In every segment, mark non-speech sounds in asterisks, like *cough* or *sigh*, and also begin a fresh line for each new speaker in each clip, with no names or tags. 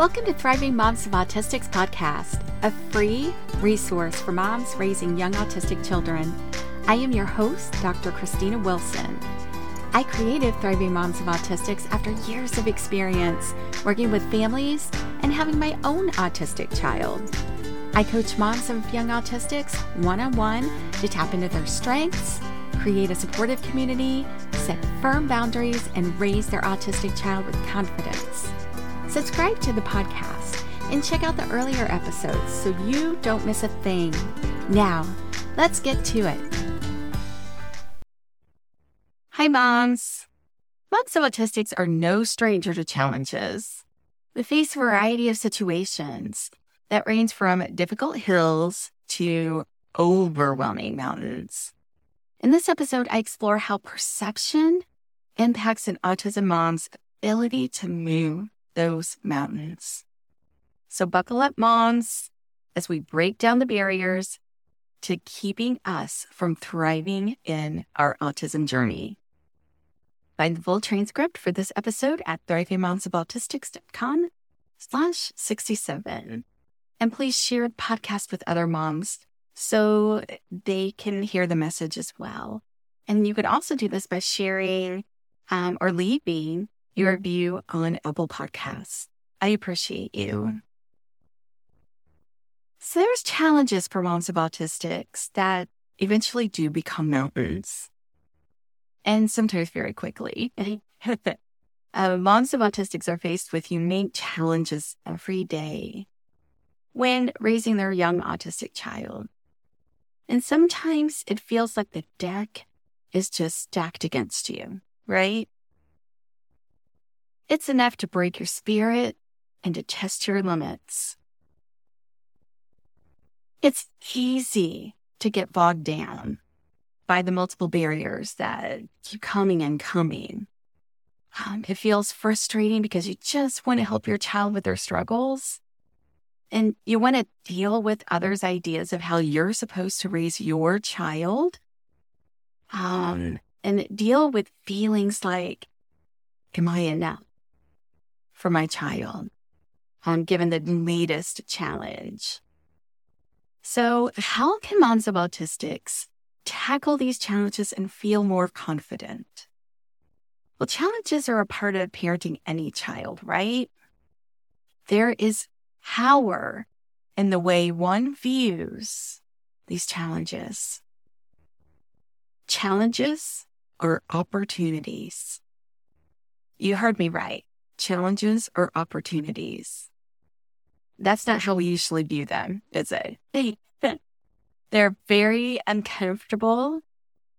Welcome to Thriving Moms of Autistics podcast, a free resource for moms raising young autistic children. I am your host, Dr. Christina Wilson. I created Thriving Moms of Autistics after years of experience working with families and having my own autistic child. I coach moms of young autistics one on one to tap into their strengths, create a supportive community, set firm boundaries, and raise their autistic child with confidence. Subscribe to the podcast and check out the earlier episodes so you don't miss a thing. Now, let's get to it. Hi, moms. Moms of autistics are no stranger to challenges. We face a variety of situations that range from difficult hills to overwhelming mountains. In this episode, I explore how perception impacts an autism mom's ability to move those mountains. So, buckle up, moms, as we break down the barriers to keeping us from thriving in our autism journey. Find the full transcript for this episode at thrivingmomsofautistics.com slash 67. And please share the podcast with other moms so they can hear the message as well. And you could also do this by sharing um, or leaving your review on Apple Podcasts. I appreciate you. So there's challenges for moms of autistics that eventually do become mountains. And sometimes very quickly. *laughs* uh, moms of autistics are faced with unique challenges every day when raising their young autistic child. And sometimes it feels like the deck is just stacked against you, right? It's enough to break your spirit and to test your limits. It's easy to get bogged down by the multiple barriers that keep coming and coming. Um, it feels frustrating because you just want to help your child with their struggles. And you want to deal with others' ideas of how you're supposed to raise your child. Um, and deal with feelings like, am I enough? For my child, um, given the latest challenge. So, how can moms of autistics tackle these challenges and feel more confident? Well, challenges are a part of parenting any child, right? There is power in the way one views these challenges. Challenges are opportunities. You heard me right challenges or opportunities. That's not how we usually view them, is it? *laughs* They're very uncomfortable,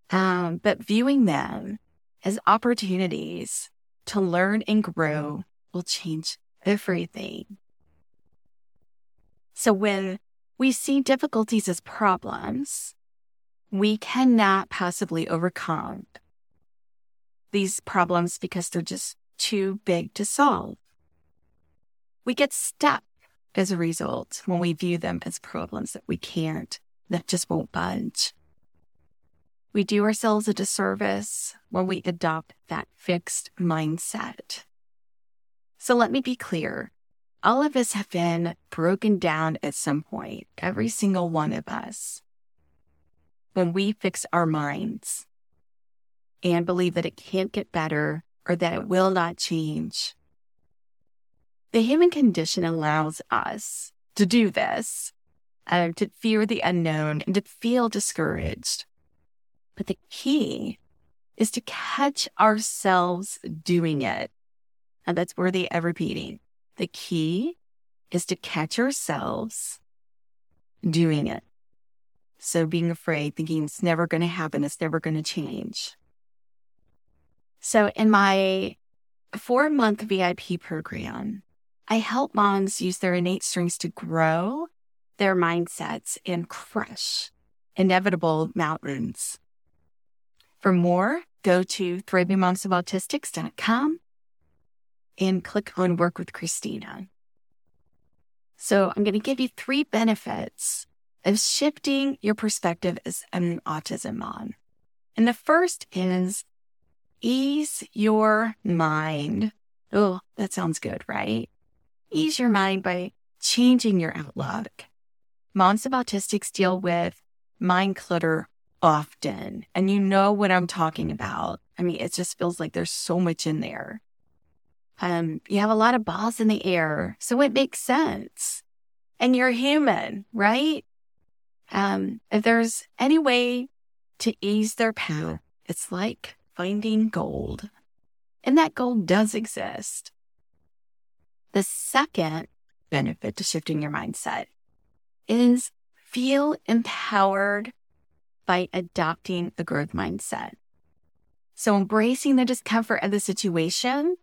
um, but viewing them as opportunities to learn and grow will change everything. So when we see difficulties as problems, we cannot possibly overcome these problems because they're just too big to solve. We get stuck as a result when we view them as problems that we can't, that just won't budge. We do ourselves a disservice when we adopt that fixed mindset. So let me be clear. All of us have been broken down at some point, every single one of us. When we fix our minds and believe that it can't get better or that it will not change. The human condition allows us to do this, uh, to fear the unknown and to feel discouraged. But the key is to catch ourselves doing it. And that's worthy of repeating. The key is to catch ourselves doing it. So being afraid, thinking it's never going to happen, it's never going to change. So in my four month VIP program, I help moms use their innate strengths to grow their mindsets and crush inevitable mountains. For more, go to thrivingmomsofautistics.com and click on Work with Christina. So I'm going to give you three benefits of shifting your perspective as an autism mom. And the first is ease your mind. Oh, that sounds good, right? ease your mind by changing your outlook. Moms of autistics deal with mind clutter often, and you know what I'm talking about. I mean, it just feels like there's so much in there. Um, you have a lot of balls in the air, so it makes sense. And you're human, right? Um, if there's any way to ease their path, it's like finding gold. And that gold does exist. The second benefit to shifting your mindset is feel empowered by adopting the growth mindset. So embracing the discomfort of the situation,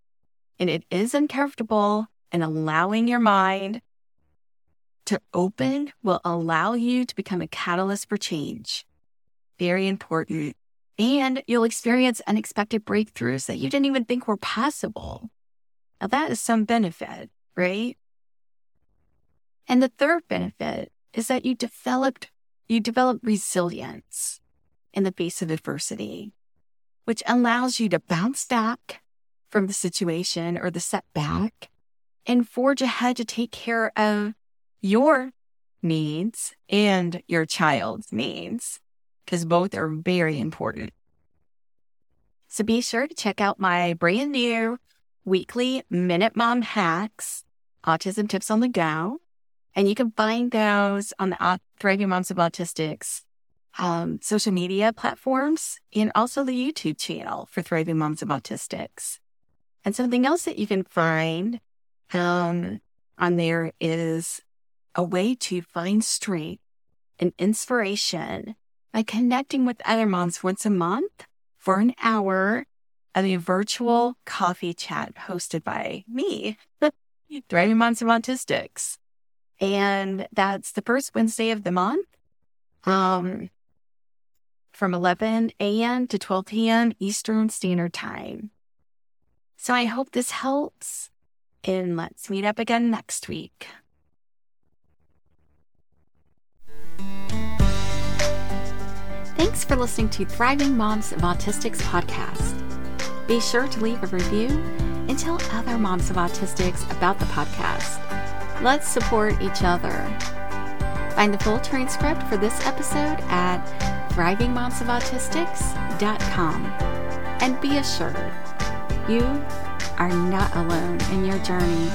and it is uncomfortable, and allowing your mind to open will allow you to become a catalyst for change. Very important. And you'll experience unexpected breakthroughs that you didn't even think were possible. Now, that is some benefit, right? And the third benefit is that you developed you develop resilience in the face of adversity, which allows you to bounce back from the situation or the setback and forge ahead to take care of your needs and your child's needs, because both are very important. So be sure to check out my brand new weekly Minute Mom Hacks, Autism Tips on the Go. And you can find those on the Thriving Moms of Autistics um, social media platforms and also the YouTube channel for Thriving Moms of Autistics. And something else that you can find um, on there is a way to find strength and inspiration by connecting with other moms once a month for an hour at a virtual coffee chat hosted by me, *laughs* Thriving Moms of Autistics and that's the first Wednesday of the month, um, from 11 a.m. to 12 p.m. Eastern Standard Time. So I hope this helps, and let's meet up again next week. Thanks for listening to Thriving Moms of Autistics podcast. Be sure to leave a review and tell other moms of autistics about the podcast. Let's support each other. Find the full transcript for this episode at thrivingmomsofautistics.com. And be assured, you are not alone in your journey